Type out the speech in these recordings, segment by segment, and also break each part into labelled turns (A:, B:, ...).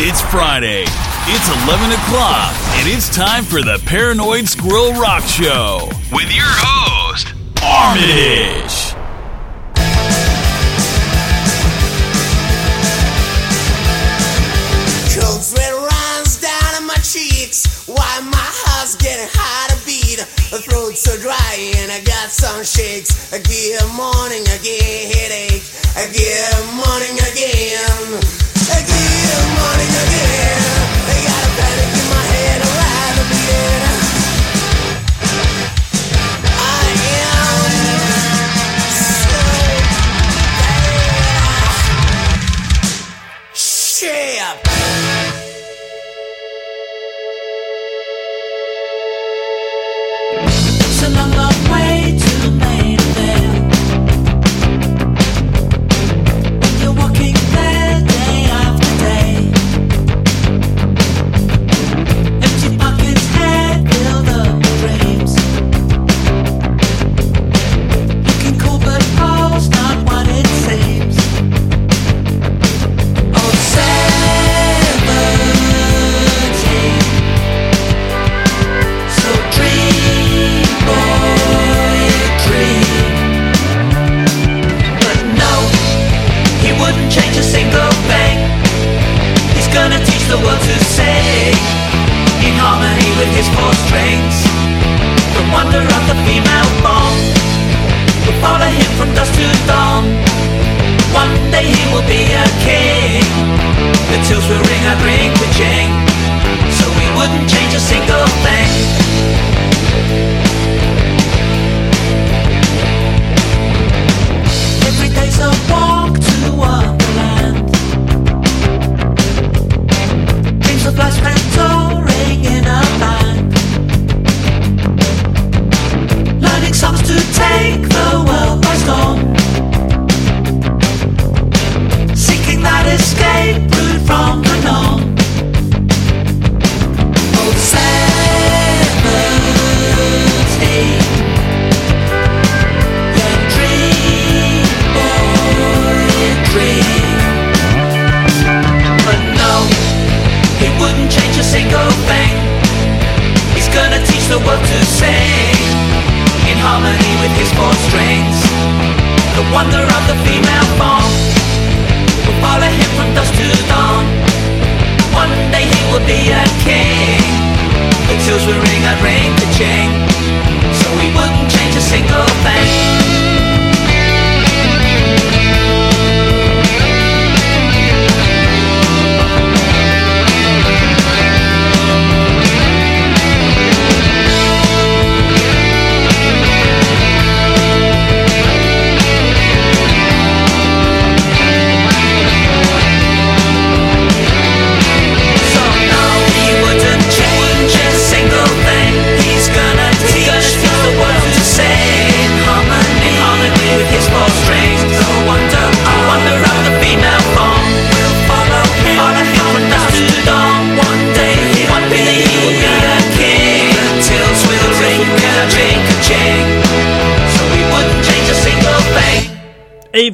A: It's Friday. It's 11 o'clock, and it's time for the Paranoid Squirrel Rock Show with your host, Armitage.
B: Cold sweat runs down my cheeks. While my heart's getting hard to beat? My throat's so dry and I got some shakes. Get morning again headache. Get morning again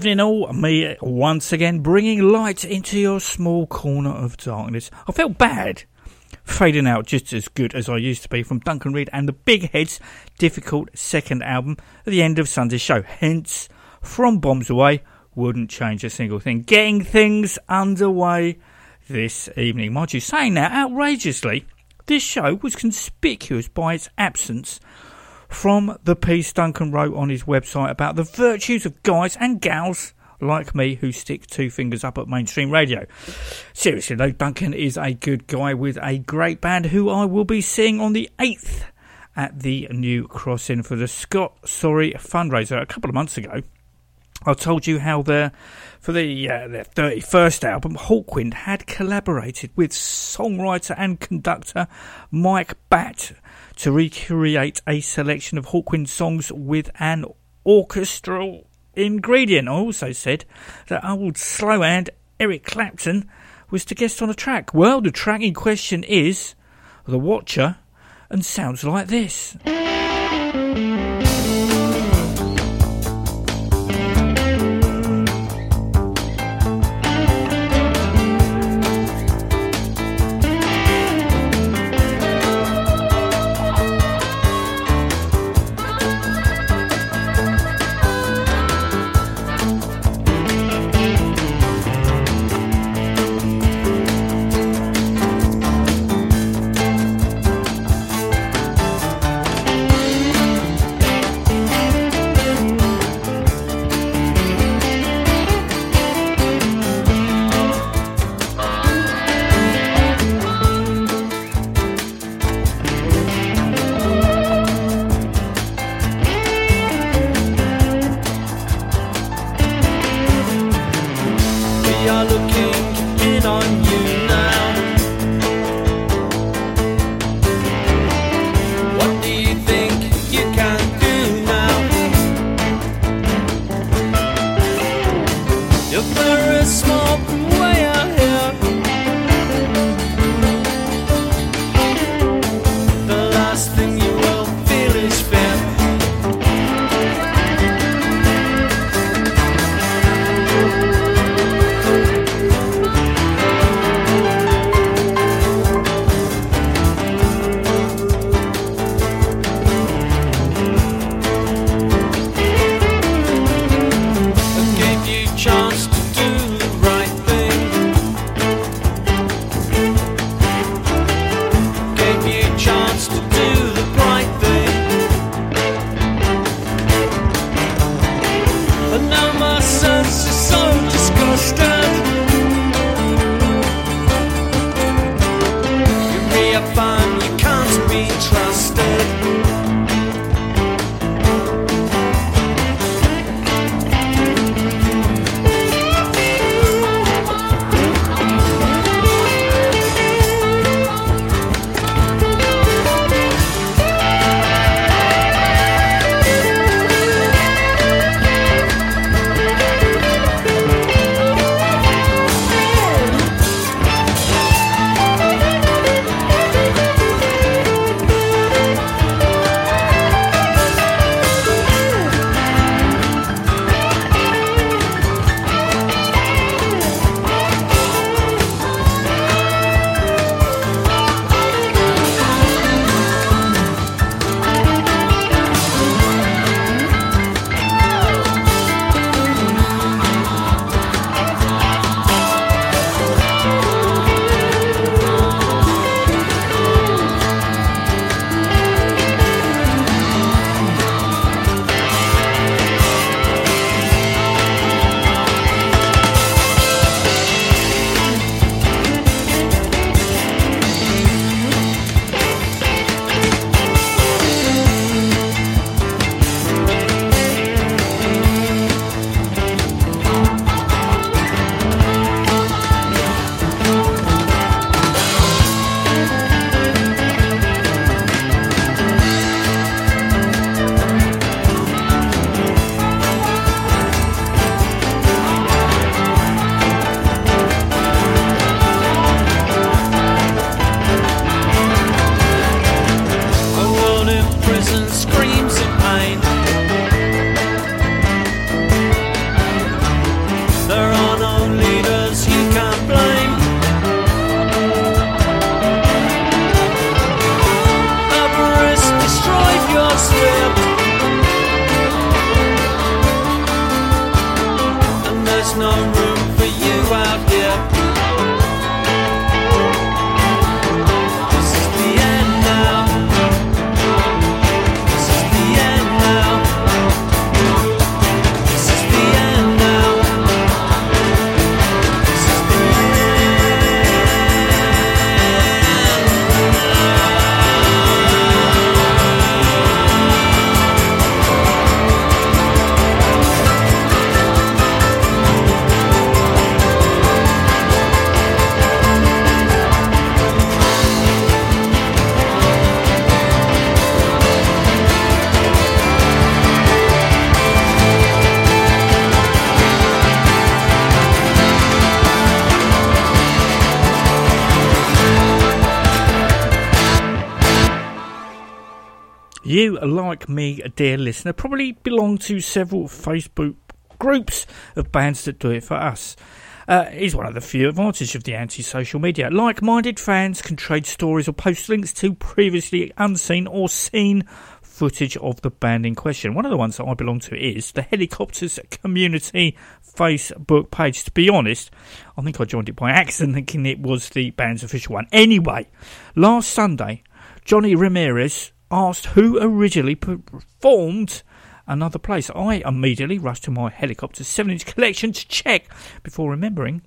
C: Evening all, me once again bringing light into your small corner of darkness. I felt bad fading out just as good as I used to be from Duncan Reid and the Big Heads' difficult second album at the end of Sunday's show. Hence, from Bombs Away, wouldn't change a single thing. Getting things underway this evening. Mind you, saying that outrageously, this show was conspicuous by its absence from the piece Duncan wrote on his website about the virtues of guys and gals like me who stick two fingers up at mainstream radio. Seriously though, Duncan is a good guy with a great band who I will be seeing on the 8th at the New Crossing for the Scott Sorry fundraiser a couple of months ago. I told you how the for the uh, their 31st album, Hawkwind had collaborated with songwriter and conductor Mike Batt to recreate a selection of Hawkwind songs with an orchestral ingredient. I also said that old slow hand Eric Clapton was to guest on a track. Well, the track in question is The Watcher and sounds like this.
D: You,
C: like me, dear listener, probably belong to several Facebook groups of bands that do it for us. Uh, is one of the few advantages of the anti-social media. Like-minded fans can trade stories or post links to previously unseen or seen footage of the band in question. One of the ones that I belong to is the Hellacopters Community Facebook page. To be honest, I think I joined it by accident thinking it was the band's official one. Anyway, last Sunday, Johnny Ramirez asked who originally performed another place. I immediately rushed to my Hellacopter 7 inch collection to check before remembering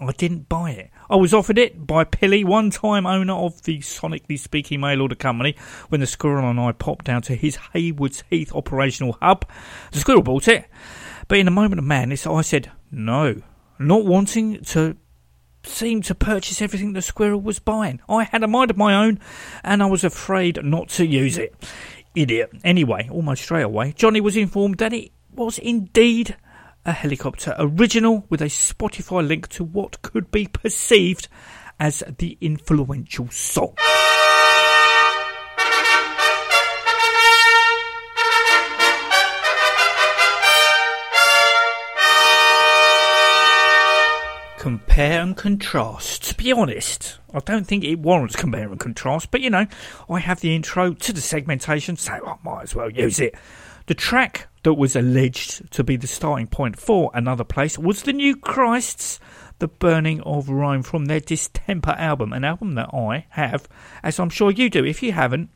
C: I didn't buy it. I was offered it by Pilly, one time owner of the Sonically Speaking mail order company, when the squirrel and I popped down to his Haywards Heath operational hub. The squirrel bought it, but in a moment of madness, I said no, not wanting to seem to purchase everything the squirrel was buying. I had a mind of my own, and I was afraid not to use it. Idiot. Anyway, almost straight away, Johnny was informed that it was indeed a Hellacopter original with a Spotify link to what could be perceived as the influential song. Compare and contrast. To be honest, I don't think it warrants compare and contrast, but you know, I have the intro to the segmentation, so I might as well use it. The track that was alleged to be the starting point for another place was the New Christs' The Burning of Rome from their Distemper album, an album that I have, as I'm sure you do. If you haven't,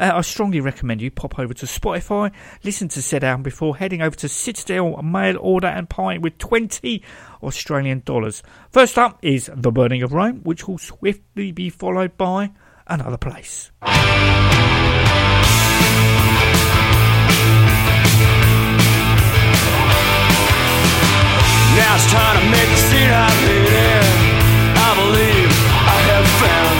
C: uh, I strongly recommend you pop over to Spotify, listen to said album before heading over to Citadel Mail Order and paying with 20 Australian dollars. First up is The Burning of Rome, which will swiftly be followed by Another Place.
E: Now it's time to make the scene. I believe I have found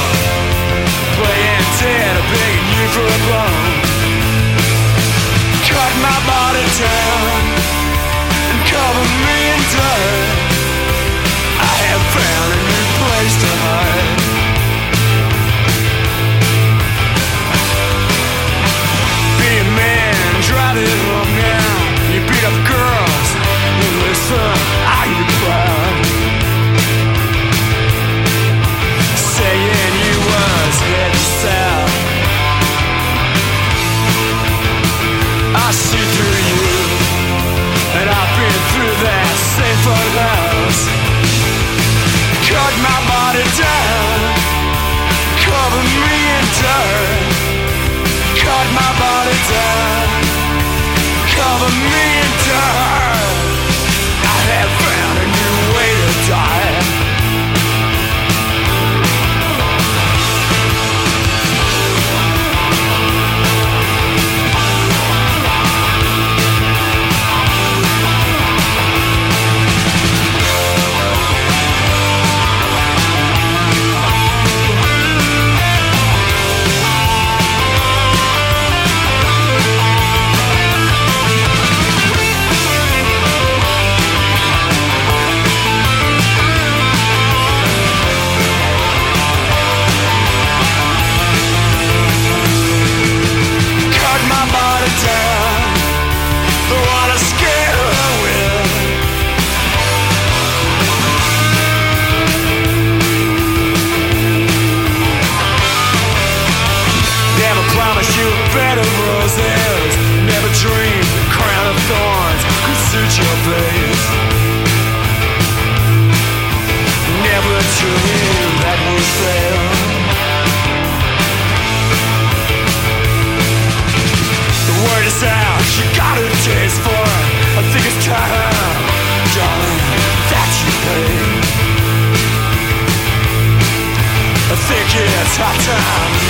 E: time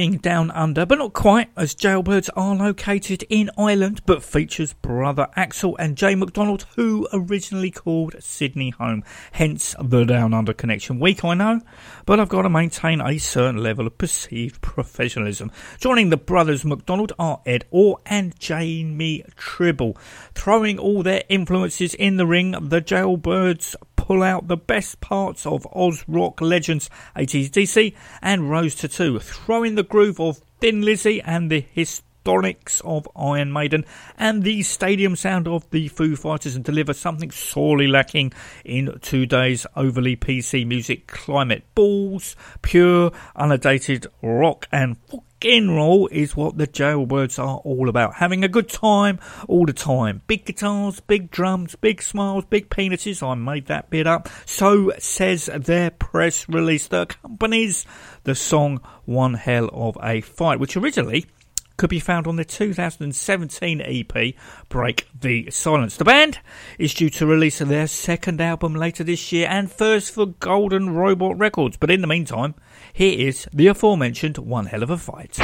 C: staying down under, but not quite, as Jailbirds are located in Ireland, but features brother Axel and Jay McDonald, who originally called Sydney home. Hence the down under connection. Weak, I know, but I've got to maintain a certain level of perceived professionalism. Joining the brothers McDonald are Ed Orr and Jamie Tribble. Throwing all their influences in the ring, the Jailbirds pull out the best parts of Oz rock legends AC/DC and Rose Tattoo, throwing the groove of Thin Lizzy and the historics of Iron Maiden and the stadium sound of the Foo Fighters and deliver something sorely lacking in today's overly PC music climate. Balls, pure, unadated rock and fucking roll is what the jailbirds are all about. Having a good time all the time. Big guitars, big drums, big smiles, big penises. I made that bit up. So says their press release that accompanies the song One Hell of a Fight, which originally could be found on the 2017 EP Break the Silence. The band is due to release their second album later this year and first for Golden Robot Records. But in the meantime, here is the aforementioned One Hell of a Fight.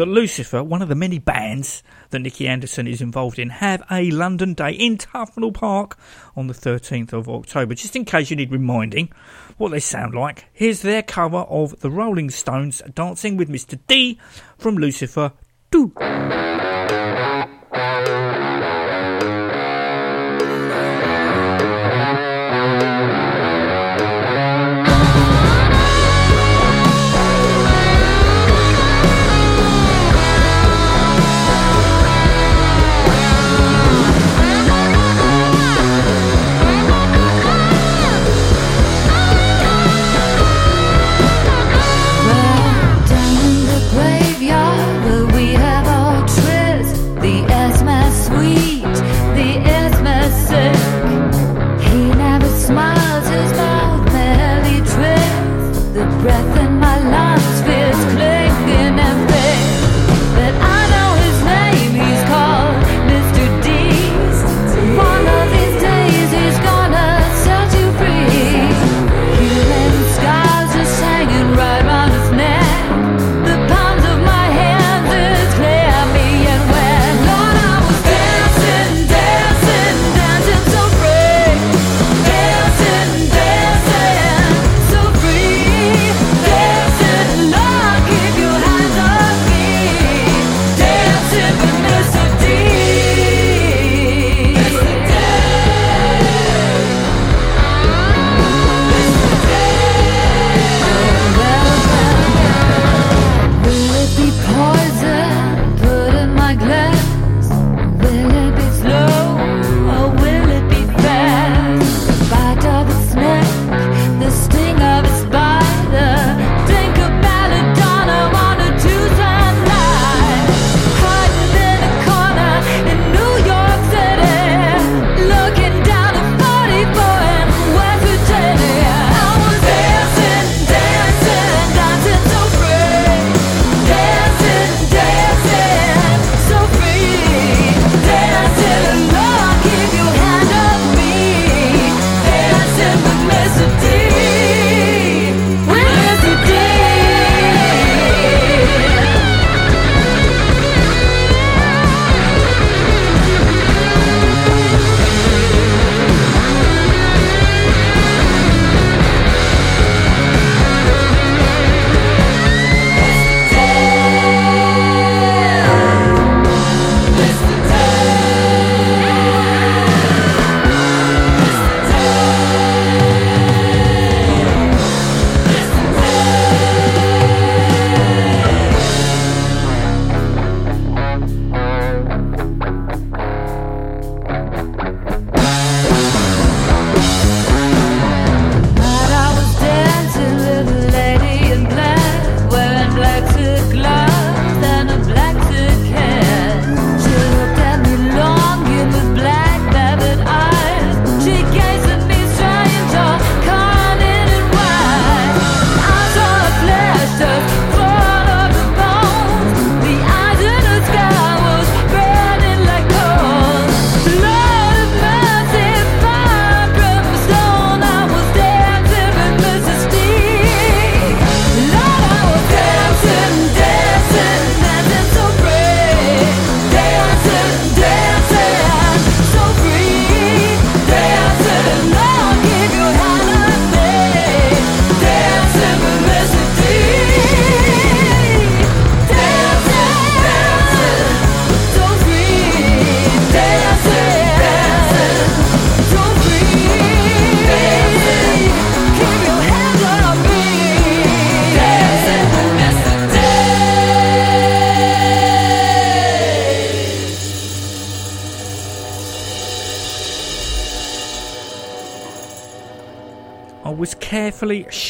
F: that Lucifer, one of the many bands that Nicke Andersson is involved in, have a London day in Tufnell Park on the 13th of October. Just in case you need reminding what they sound like, here's their cover of the Rolling Stones Dancing with Mr. D from Lucifer 2.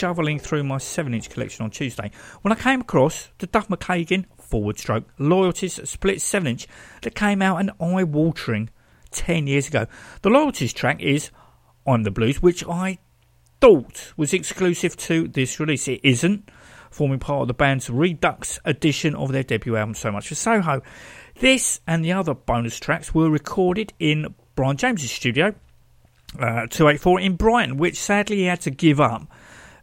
F: shoveling through my 7 inch collection on Tuesday when I came across the Duff McKagan forward stroke Loyalties split 7 inch that came out an eye watering 10 years ago. The Loyalties track is I'm the Blues, which I thought was exclusive to this release. It isn't, forming part of the band's Redux edition of their debut album, So Much for Soho. This and the other bonus tracks were recorded in Brian James's studio. Uh, 284 in Brighton, which sadly he had to give up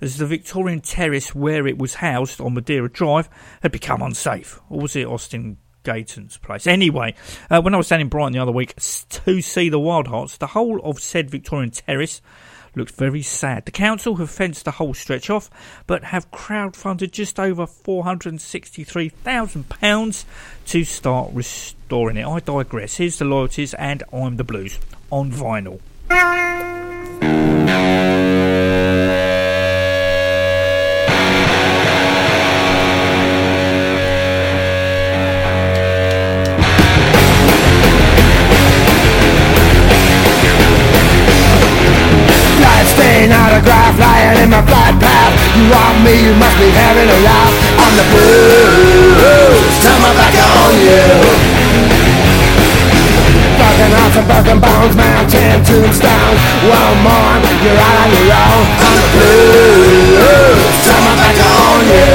C: as the Victorian terrace where it was housed on Madeira Drive had become unsafe. Or was it Austin Gayton's place? Anyway, uh, when I was down in Brighton the other week to see the Wildhearts, the whole of said Victorian terrace looked very sad. The council have fenced the whole stretch off, but have crowdfunded just over £463,000 to start restoring it. I digress. Here's the loyalties and I'm the blues on vinyl.
D: Mountain tombstones. One more, you're out on your own. I'm the blues, turn my back on you.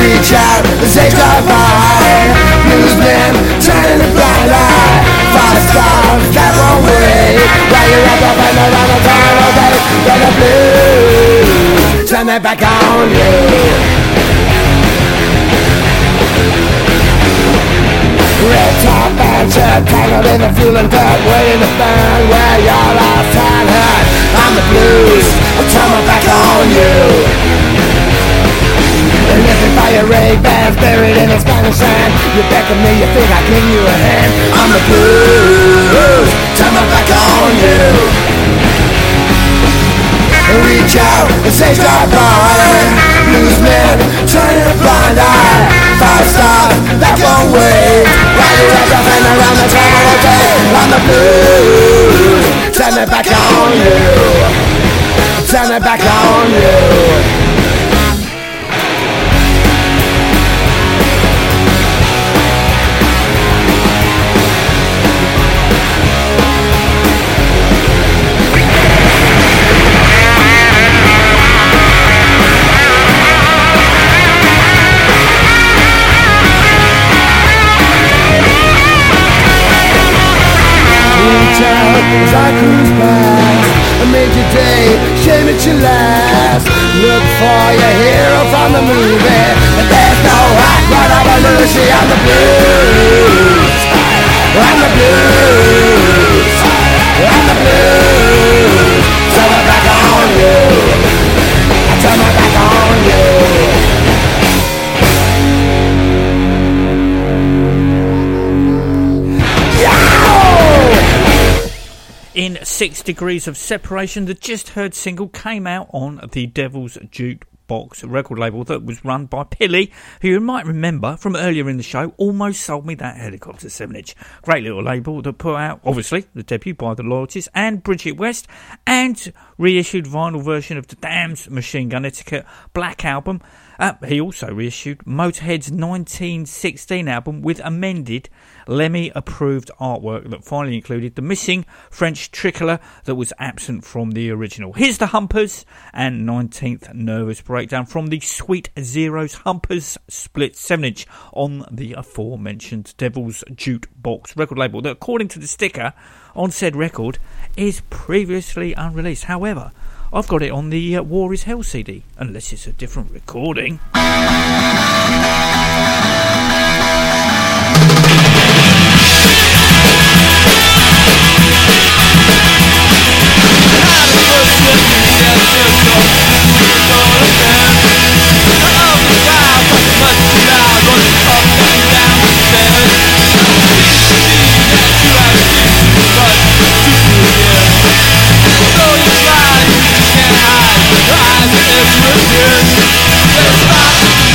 D: Reach out, say goodbye. Newsmen turning a blind eye. Five stars that won't wait. While you're up up and around the turn all day. But the blues turn it back on you. Red top and shirt tangled in the and dirt Waiting to burn where your last time hurt I'm the blues, turn my back on you. And living by your ray bands buried in the Spanish sand. You beckon me, you think I give you a hand. I'm the blues, turn my back on you. Reach out and say goodbye. Newsmen, turning a blind eye Five stars, that won't wait While up and around the time all day I'm the blues, turn it back on you. Turn it back on you Lucy I'm the blues. I'm the blues. I'm the blues. Turn my back on you. I turn my back on you.
C: In Six Degrees of Separation, the just heard single came out on the Devil's Jukebox record label that was run by Pilly, who you might remember from earlier in the show almost sold me that Hellacopter 7 inch. Great little label that put out, obviously, the debut by the Loyalties and Bridget West, and reissued vinyl version of the Damned Machine Gun Etiquette Black Album. Uh, he also reissued Motorhead's 1916 album with amended Lemmy approved artwork that finally included the missing French tricolour that was absent from the original. Here's the Humpers and 19th Nervous Breakdown from the Sweet Zeros Humpers split 7 inch on the aforementioned Devil's Jukebox record label that, according to the sticker on said record, is previously unreleased. However, I've got it on the uh, War is Hell CD, unless it's a different recording.
G: Eyes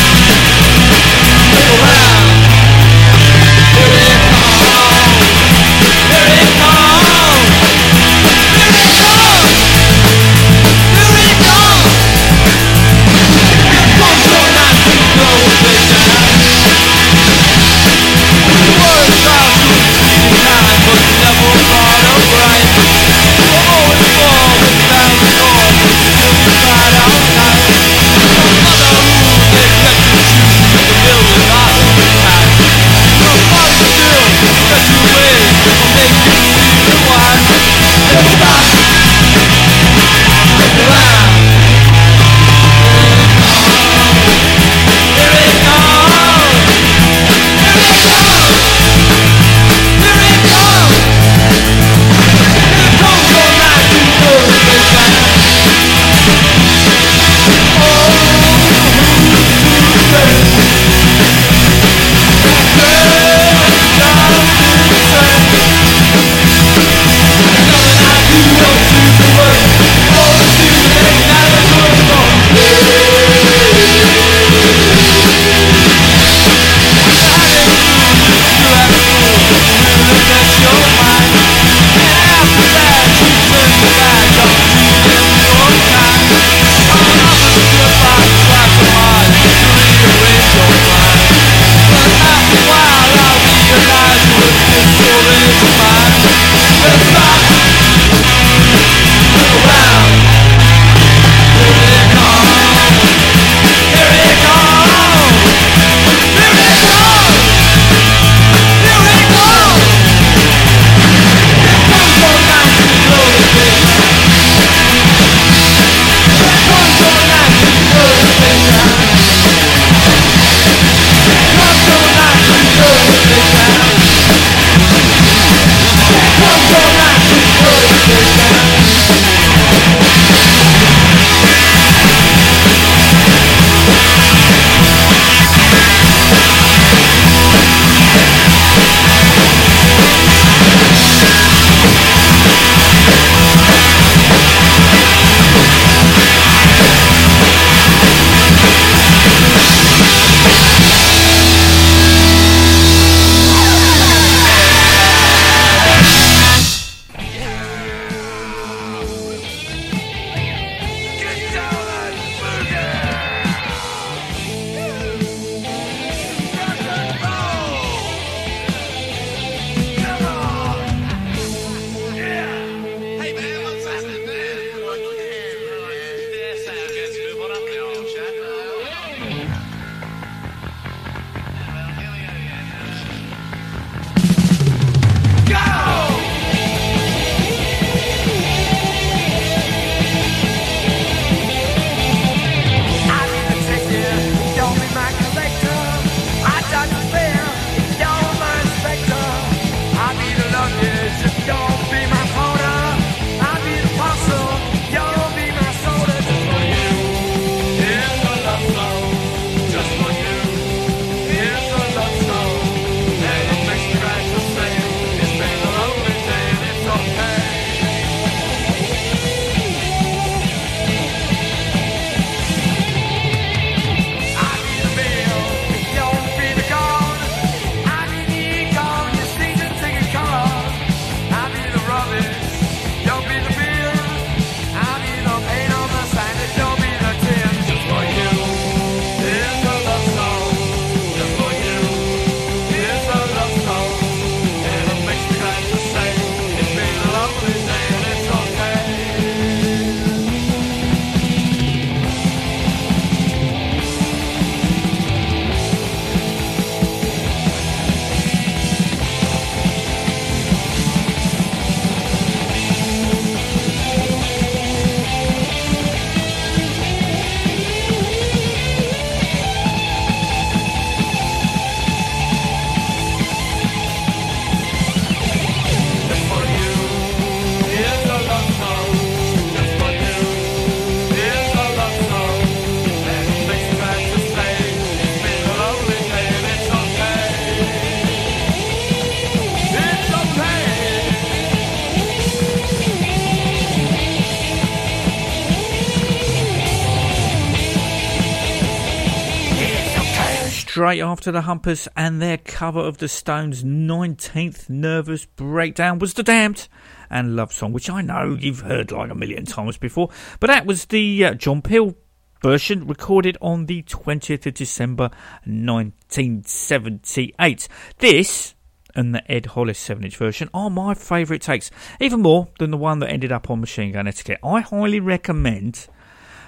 C: straight after the Humpers and their cover of the Stones' 19th Nervous Breakdown was The Damned and Love Song, which I know you've heard like a million times before, but that was the uh, John Peel version recorded on the 20th of December 1978. This and the Ed Hollis 7 inch version are my favourite takes, even more than the one that ended up on Machine Gun Etiquette. I highly recommend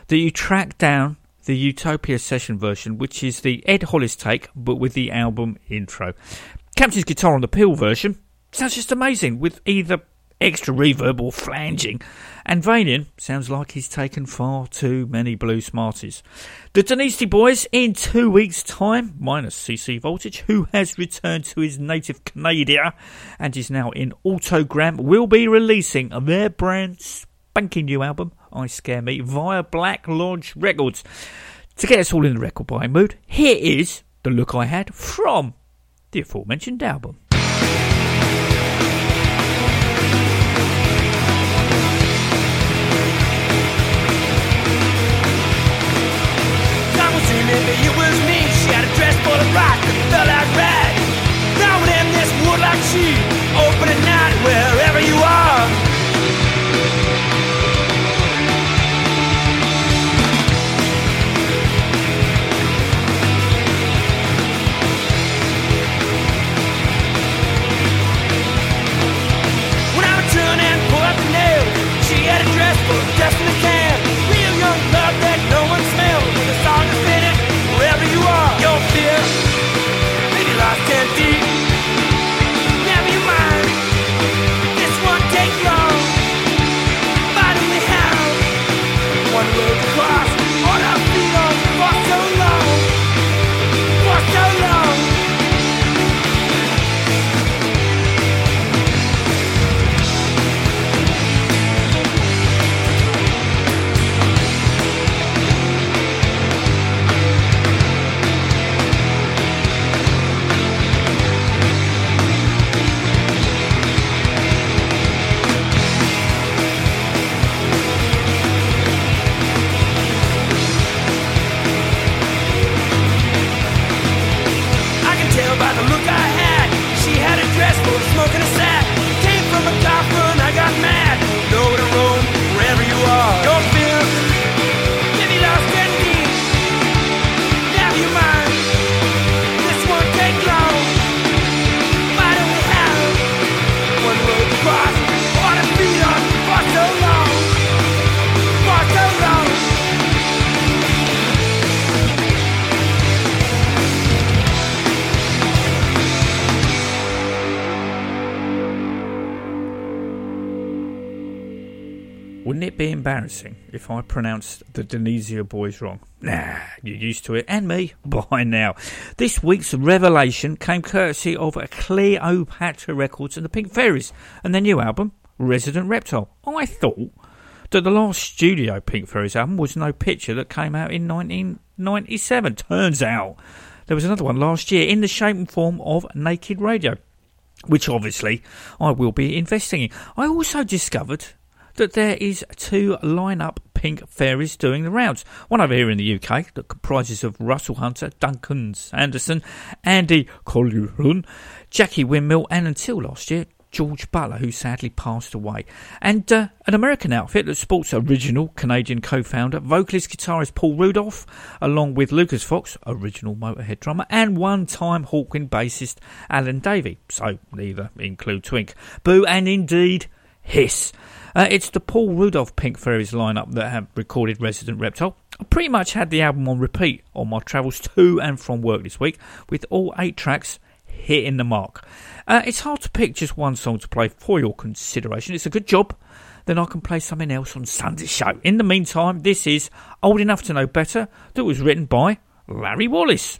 C: that you track down the Utopia session version, which is the Ed Hollis take, but with the album intro. Captain's guitar on the Peel version sounds just amazing, with either extra reverb or flanging. And Vanian sounds like he's taken far too many blue smarties. The Dysnea Boys in two weeks' time, minus CC Voltage, who has returned to his native Canada and is now in Autogramm, will be releasing their brand spanking new album, I Scare Me, via Black Lodge Records. To get us all in the record buying mood, here is the look I had from the aforementioned album.
H: But it was me. She had a dress full of rock that felt like rag. Down in this wood like she, open at night wherever
C: embarrassing if I pronounced the Dysnea boys wrong? Nah, you're used to it, and me by now. This week's revelation came courtesy of Cleopatra Records and the Pink Fairies and their new album, Resident Reptile. I thought that the last studio Pink Fairies album was No Picture that came out in 1997. Turns out there was another one last year in the shape and form of Naked Radio which obviously I will be investing in. I also discovered that there is two line-up pink fairies doing the rounds. One over here in the UK that comprises of Russell Hunter, Duncan Sanderson, Andy Colquhoun, Jackie Windmill, and until last year, George Butler, who sadly passed away. And uh, an American outfit that sports original Canadian co-founder, vocalist guitarist Paul Rudolph, along with Lucas Fox, original Motorhead drummer, and one-time Hawkwind bassist Alan Davey. So neither include Twink, Boo, and indeed Hiss. Uh, it's the Paul Rudolph Pink Fairies lineup that have recorded Resident Reptile. I pretty much had the album on repeat on my travels to and from work this week, with all eight tracks hitting the mark. Uh, it's hard to pick just one song to play for your consideration. It's a good job. Then I can play something else on Sunday's show. In the meantime, this is Old Enough to Know Better, that was written by Larry
H: Wallis.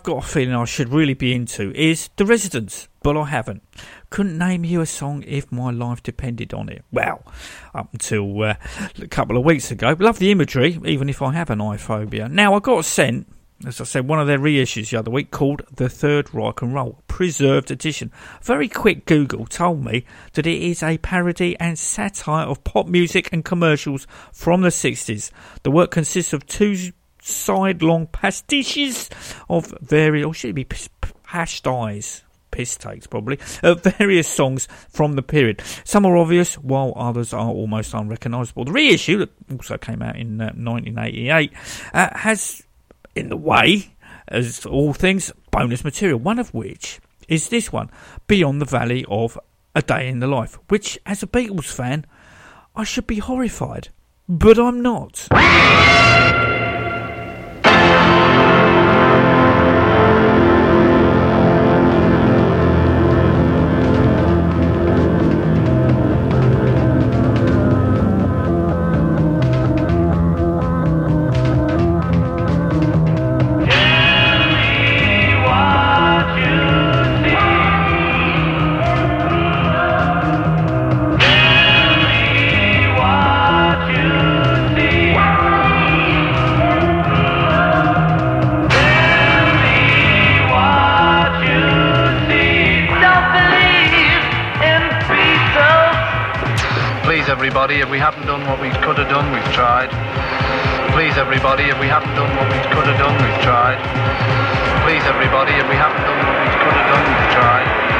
C: I've got a feeling I should really be into is The Residents, but I haven't. Couldn't name you a song if my life depended on it. Well, up until uh, a couple of weeks ago. Love the imagery, even if I have an iphobia. Now, I got sent, as I said, one of their reissues the other week called The Third Reich and Roll Preserved Edition. Very quick Google told me that it is a parody and satire of pop music and commercials from the 60s. The work consists of two sidelong pastiches of various, or should it be p- p- pasties? Piss takes probably of various songs from the period. Some are obvious, while others are almost unrecognisable. The reissue that also came out in uh, 1988 uh, has, in the way, as all things, bonus material. One of which is this one, Beyond the Valley of A Day in the Life, which, as a Beatles fan, I should be horrified, but I'm not.
H: Everybody, if we haven't done what we could have done, we've tried. Please, everybody, if we haven't done what we could have done, we've tried. Please, everybody, if we haven't done what we could have done, we've tried.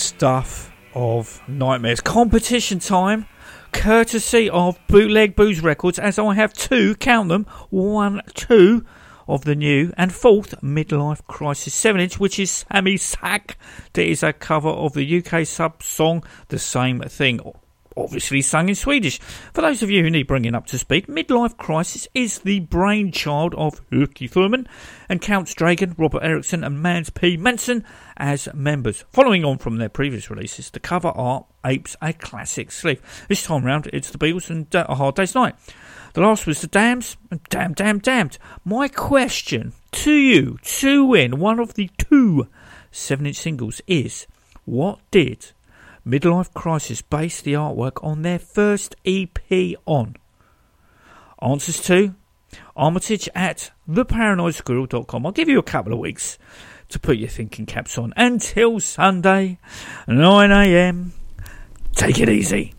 C: Stuff of nightmares. Competition time, courtesy of Bootleg Booze Records, as I have two, count them, one, two of the new and fourth Midlife Crisis 7 inch, which is Samma Sak. That is a cover of the UK sub song, The Same Thing. Obviously sung in Swedish. For those of you who need bringing up to speed, Midlife Crisis is the brainchild of Hooky Thurman and counts Dregen, Robert Eriksson, and Mans P. Manson as members. Following on from their previous releases, the cover art apes a classic sleeve. This time round, it's the Beatles and uh, A Hard Day's Night. The last was the Dams, and Damn, Damn, Damned. My question to you, to win one of the two 7 inch singles, is what did Midlife Crisis based the artwork on their first EP on? Answers to Armitage at theparanoidsquirrel.com. I'll give you a couple of weeks to put your thinking caps on. Until Sunday, 9am. Take it easy.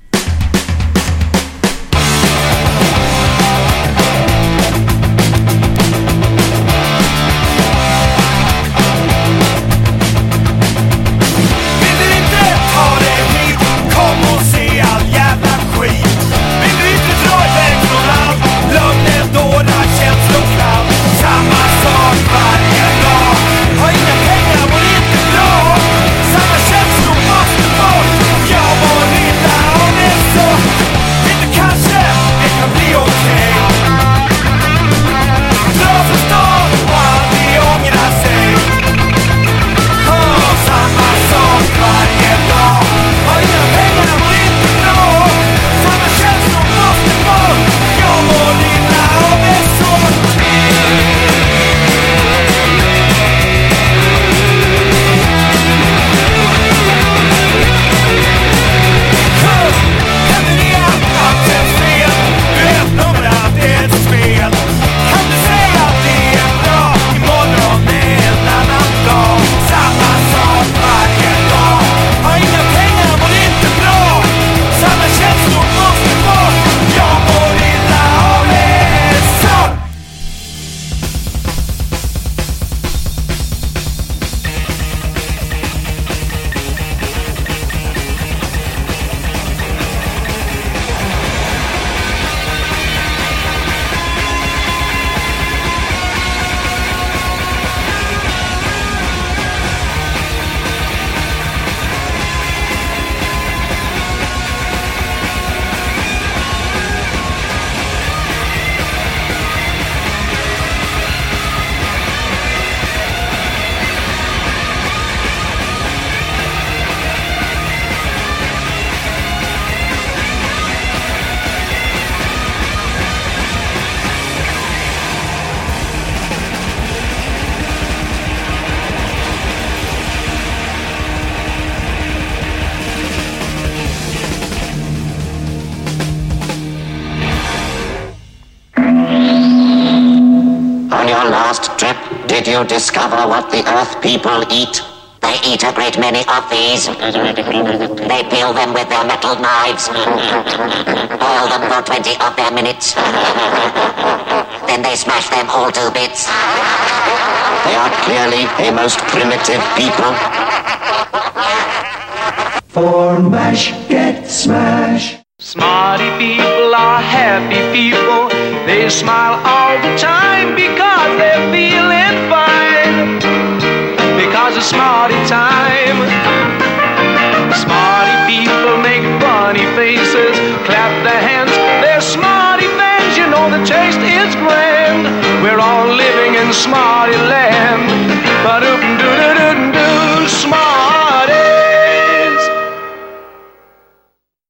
I: Discover what the Earth people eat? They eat a great many of these. They peel them with their metal knives. Boil them for 20 of their minutes. Then they smash them all to bits. They are clearly a most primitive people.
J: For mash, get smash.
K: Smarty people are happy people. They smile all the time because they're feeling land. But